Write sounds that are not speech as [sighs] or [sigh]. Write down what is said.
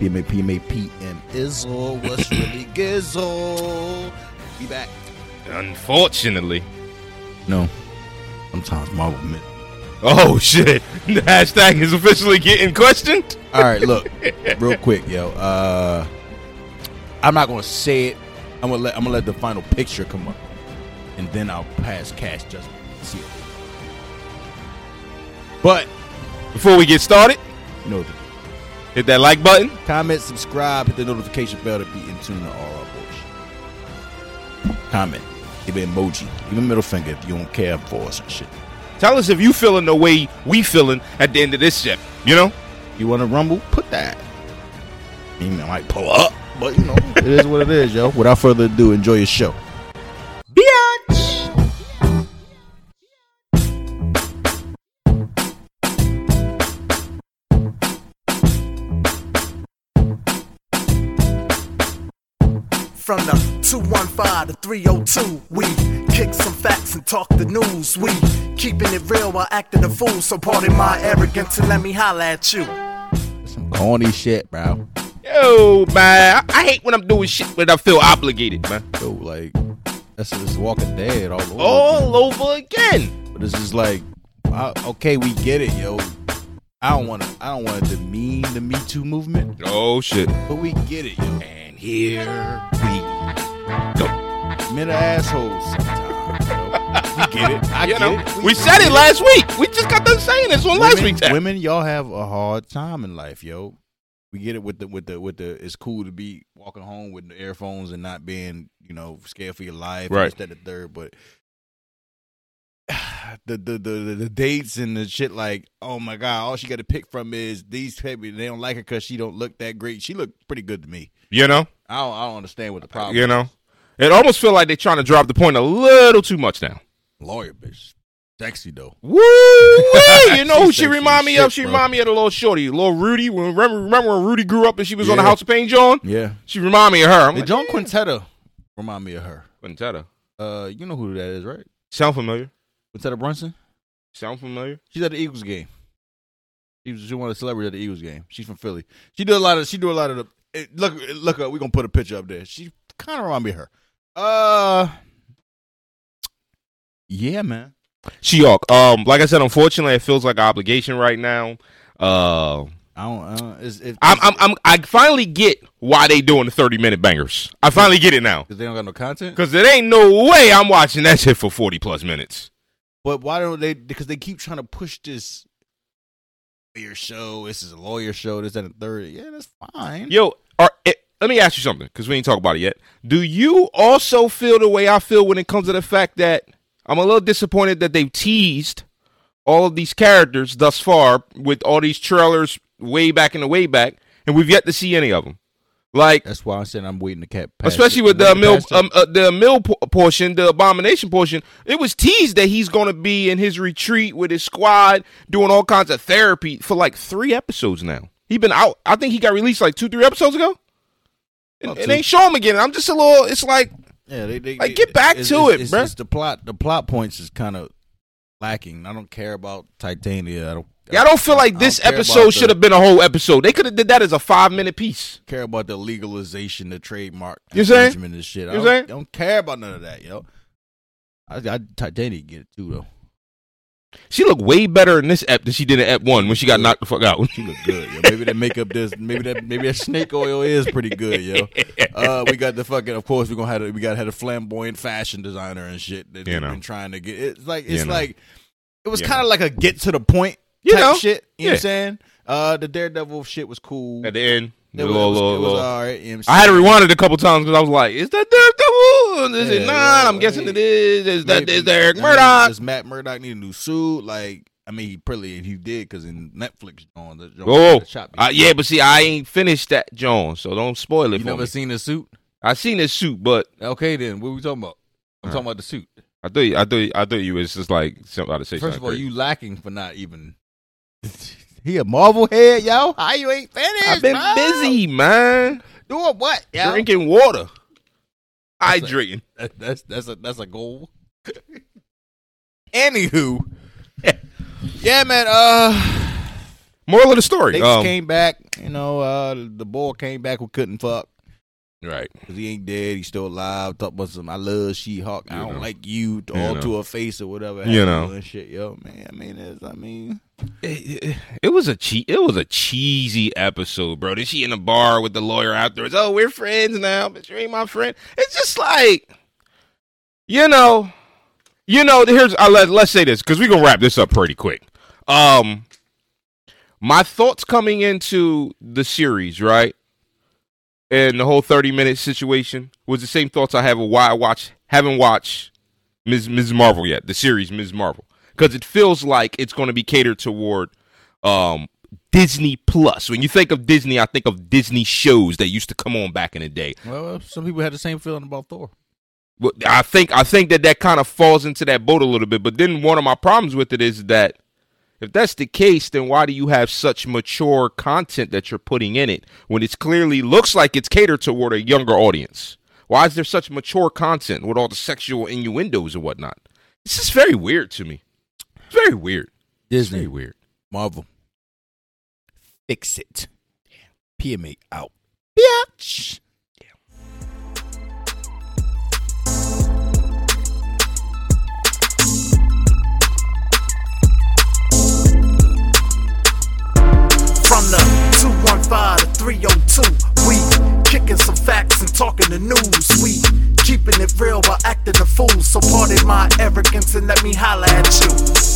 PMA, PMA, PM Izzle. What's [coughs] really Gizzle? Be back. Unfortunately. No. Sometimes Marvel miss. Oh shit! [laughs] The hashtag is officially getting questioned. All right, look, [laughs] real quick, yo. Uh, I'm not gonna say it. I'm gonna let I'm gonna let the final picture come up, and then I'll pass cash judgment. See it. But Before we get started, you know, to do. Hit that like button. comment, subscribe, hit the notification bell to be in tune to all our bullshit. Comment, give an emoji, give a middle finger if you don't care for us and shit. Tell us if you feeling the way we feeling at the end of this shit. You know? You want to rumble? Put that. I mean, I might pull up, but you know, it is what it is, yo. Without further ado, enjoy your show. From the 215 to 302, we kick some facts and talk the news. We keeping it real while acting a fool. So pardon my arrogance and let me holla at you. Some corny shit, bro. Yo, man, I, I hate when I'm doing shit when I feel obligated, man. Yo, like that's just Walking Dead all over. All over again. But it's just like, I, okay, we get it, yo. I don't want to. I don't want to demean the Me Too movement, Oh shit. but we get it, yo. And here we go. Men are assholes sometimes. Yo. We get it. I You get know, it. we said it last week. We just got done saying this on last women, week's app. women, y'all have a hard time in life, yo. We get it with the with the with the. It's cool to be walking home with the earphones and not being, you know, scared for your life. Right. This, that, the third, but [sighs] the the, the the dates and the shit like, oh my god, all she got to pick from is these people. They don't like her because she don't look that great. She looked pretty good to me. You know? I don't I don't understand what the problem. You know? It almost feel like they're trying to drop the point a little too much now. lawyer bitch, sexy though. Woo! You [laughs] know who she remind me as of? She bro. remind me of the little shorty, little Rudy. When remember, remember when Rudy grew up and she was on the House of Payne, John? Yeah, She remind me of her. I'm the like, John Quintetta remind me of her. Quintetta. Uh, you know who that is, right? Sound familiar? Quintetta Brunson. Sound familiar? She's at the Eagles game. She was she one of the celebrities at the Eagles game. She's from Philly. She do a lot of she do a lot of the look look up. We gonna put a picture up there. She kind of remind me of her. Uh, yeah, man. She-Hulk. Um, like I said, unfortunately, it feels like an obligation right now. Uh, I don't. I don't it's, it, I'm, I'm, I'm, I finally get why they doing the 30 minute bangers. I finally get it now. because they don't got no content. Cause it ain't no way I'm watching that shit for 40 plus minutes. But why don't they? Because they keep trying to push this lawyer show. This is a lawyer show. This that, and the third. Yeah, that's fine. Yo, are, it, let me ask you something, because we ain't talked about it yet. Do you also feel the way I feel when it comes to the fact that I'm a little disappointed that they've teased all of these characters thus far with all these trailers way back in the way back, and we've yet to see any of them. Like, That's why I said I'm waiting to cap. especially it. with the mill, um, uh, the mill po- portion, the abomination portion. It was teased that he's going to be in his retreat with his squad, doing all kinds of therapy for like three episodes now. He been out. I think he got released like two, three episodes ago. And, and ain't show him again. I'm just a little. It's like Yeah, they, they, Like, they- get back it's- to it's- it, it's, it's the plot. The plot points is kind of lacking. I don't care about Titania. I don't. Yeah, I don't feel like this don't care about episode should have been a whole episode. They could have did that as a five minute piece. care about the legalization, the trademark, You saying? and shit. I don't, saying? don't care about none of that, yo. I, I Titania get it too though. She looked way better in this ep than she did in ep one when she got knocked the fuck out. She look good, yo. Maybe that makeup does. Maybe that maybe that snake oil is pretty good, yo. [laughs] Uh, we got the fucking. Of course, we gonna have. A, we got had a flamboyant fashion designer and shit that You they've know. been trying to get. It's like You it's know. like it was You kind of like a get to the point You type know. shit. You know what I'm saying? Uh, the Daredevil shit was cool. At the end, It was, little, it was, little, it was all right. you know I had to rewind it a couple times because I was like, "Is that Daredevil? Is it not? yeah, I'm guessing it is. Is that Maybe- is that Eric I mean, Murdock? Does Matt Murdock need a new suit? Like, I mean, he probably he did because in Netflix on the Oh, the uh, yeah, but see, I ain't finished that, John. So don't spoil it you for never me. seen the suit? I seen this suit, but Okay, then what we talking about? I'm All talking about the suit. I thought, you, I thought, you- I thought you was just like something to say. First of all, crazy. you lacking for not even. He a Marvel head, yo. How you ain't finished? I've been bro? busy, man, doing what? Yo? drinking water, That's hydrating. That- That's that's a that's a goal. [laughs] Anywho, [laughs] yeah, man. Uh, Moral of the story. They um, came back. You know, uh, the boy came back who couldn't fuck right. because he ain't dead. He's still alive. Talk about some. I love She-Hulk. I don't know. like you. You All know. to her face or whatever. You know. and shit. Yo, man. I mean, it's, I mean, It, it- it was a che- it was a cheesy episode, bro. Then she in the bar with the lawyer afterwards. Oh, we're friends now, but you ain't my friend. It's just like, you know, you know. Here's uh, let, let's say this because we're gonna wrap this up pretty quick. Um, my thoughts coming into the series, right, and the whole thirty minute situation was the same thoughts I have of why I watch haven't watched Ms. Ms. Marvel yet, the series Ms. Marvel, because it feels like it's going to be catered toward um, Disney Plus. When you think of Disney, I think of Disney shows that used to come on back in the day. well, some people had the same feeling about Thor. But I think I think that that kind of falls into that boat a little bit. But then one of my problems with it is that if that's the case, then why do you have such mature content that you're putting in it when it clearly looks like it's catered toward a younger audience? Why is there such mature content with all the sexual innuendos and whatnot? This is very weird to me. It's very weird. Disney, very weird. Marvel, fix it. PMA out. Bitch. The news. We keeping it real while acting a fool. So pardon my arrogance and let me holla at you.